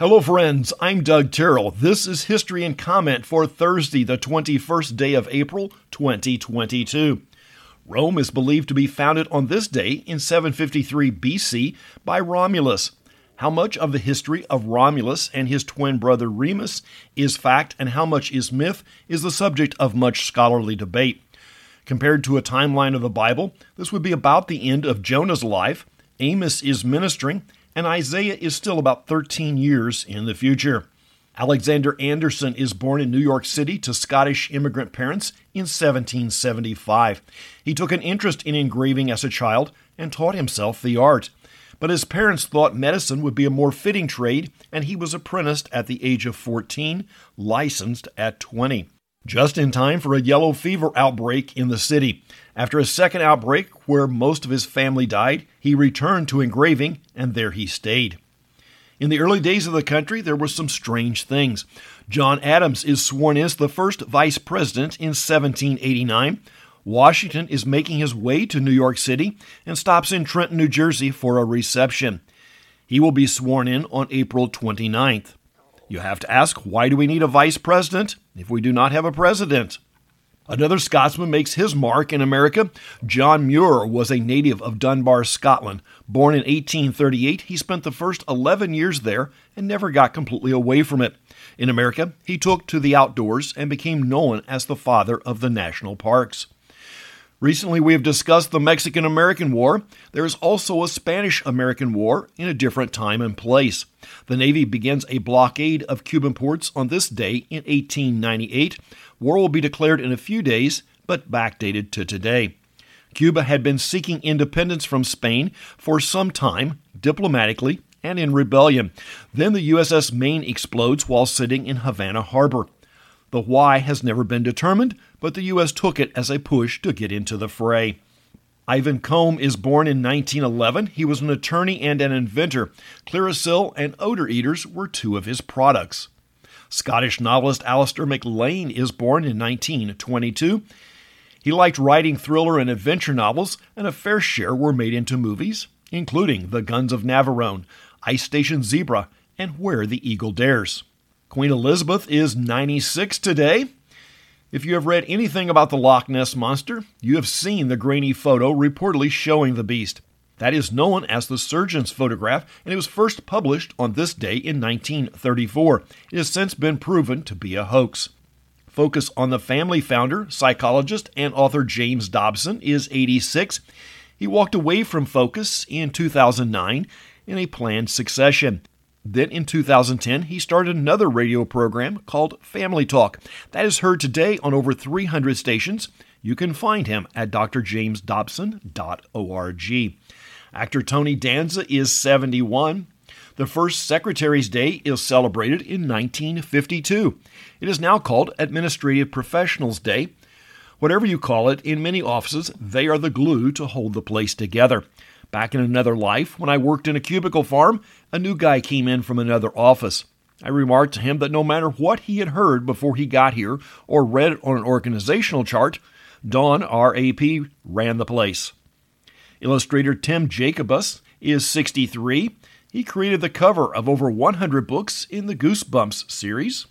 Hello, friends. I'm Doug Terrell. This is History and Comment for Thursday, the 21st day of April, 2022. Rome is believed to be founded on this day in 753 BC by Romulus. How much of the history of Romulus and his twin brother Remus is fact and how much is myth is the subject of much scholarly debate. Compared to a timeline of the Bible, this would be about the end of Jonah's life, Amos is ministering, and Isaiah is still about 13 years in the future. Alexander Anderson is born in New York City to Scottish immigrant parents in 1775. He took an interest in engraving as a child and taught himself the art. But his parents thought medicine would be a more fitting trade, and he was apprenticed at the age of 14, licensed at 20 just in time for a yellow fever outbreak in the city. After a second outbreak, where most of his family died, he returned to engraving, and there he stayed. In the early days of the country, there were some strange things. John Adams is sworn in as the first vice president in 1789. Washington is making his way to New York City and stops in Trenton, New Jersey for a reception. He will be sworn in on April 29th. You have to ask, why do we need a vice president if we do not have a president? Another Scotsman makes his mark in America. John Muir was a native of Dunbar, Scotland. Born in 1838, he spent the first 11 years there and never got completely away from it. In America, he took to the outdoors and became known as the father of the national parks. Recently, we have discussed the Mexican American War. There is also a Spanish American War in a different time and place. The Navy begins a blockade of Cuban ports on this day in 1898. War will be declared in a few days, but backdated to today. Cuba had been seeking independence from Spain for some time, diplomatically and in rebellion. Then the USS Maine explodes while sitting in Havana Harbor. The why has never been determined, but the U.S. took it as a push to get into the fray. Ivan Combe is born in 1911. He was an attorney and an inventor. Clearasil and odor eaters were two of his products. Scottish novelist Alistair MacLean is born in 1922. He liked writing thriller and adventure novels, and a fair share were made into movies, including The Guns of Navarone, Ice Station Zebra, and Where the Eagle Dares. Queen Elizabeth is 96 today. If you have read anything about the Loch Ness Monster, you have seen the grainy photo reportedly showing the beast. That is known as the surgeon's photograph, and it was first published on this day in 1934. It has since been proven to be a hoax. Focus on the Family founder, psychologist, and author James Dobson is 86. He walked away from Focus in 2009 in a planned succession. Then in 2010, he started another radio program called Family Talk. That is heard today on over 300 stations. You can find him at drjamesdobson.org. Actor Tony Danza is 71. The first Secretary's Day is celebrated in 1952. It is now called Administrative Professionals Day. Whatever you call it, in many offices, they are the glue to hold the place together. Back in another life, when I worked in a cubicle farm, a new guy came in from another office. I remarked to him that no matter what he had heard before he got here or read on an organizational chart, Don RAP ran the place. Illustrator Tim Jacobus is 63. He created the cover of over 100 books in the Goosebumps series.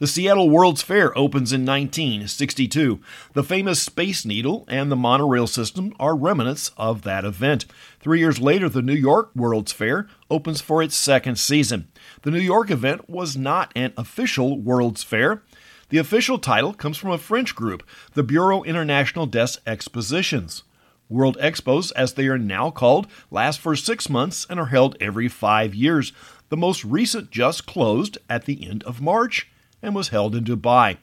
The Seattle World's Fair opens in 1962. The famous Space Needle and the monorail system are remnants of that event. Three years later, the New York World's Fair opens for its second season. The New York event was not an official World's Fair. The official title comes from a French group, the Bureau International des Expositions. World Expos, as they are now called, last for six months and are held every five years. The most recent just closed at the end of March and was held in Dubai.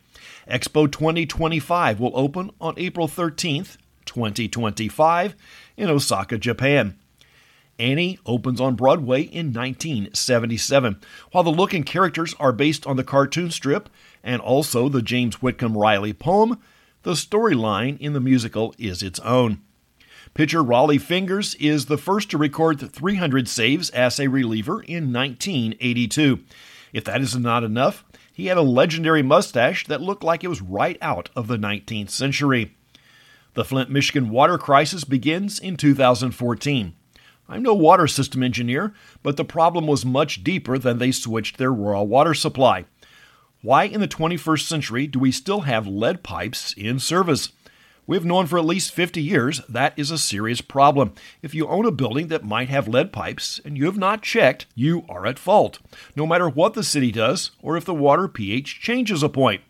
Expo 2025 will open on April 13th, 2025, in Osaka, Japan. Annie opens on Broadway in 1977. While the look and characters are based on the cartoon strip and also the James Whitcomb Riley poem, the storyline in the musical is its own. Pitcher Rollie Fingers is the first to record 300 saves as a reliever in 1982. If that is not enough, he had a legendary mustache that looked like it was right out of the 19th century. The Flint, Michigan water crisis begins in 2014. I'm no water system engineer, but the problem was much deeper than they switched their raw water supply. Why in the 21st century do we still have lead pipes in service? We've known for at least 50 years that is a serious problem. If you own a building that might have lead pipes and you have not checked, you are at fault, no matter what the city does or if the water pH changes a point.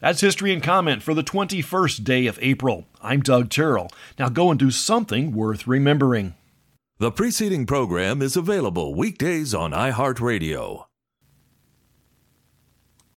That's history and comment for the 21st day of April. I'm Doug Terrell. Now go and do something worth remembering. The preceding program is available weekdays on iHeartRadio.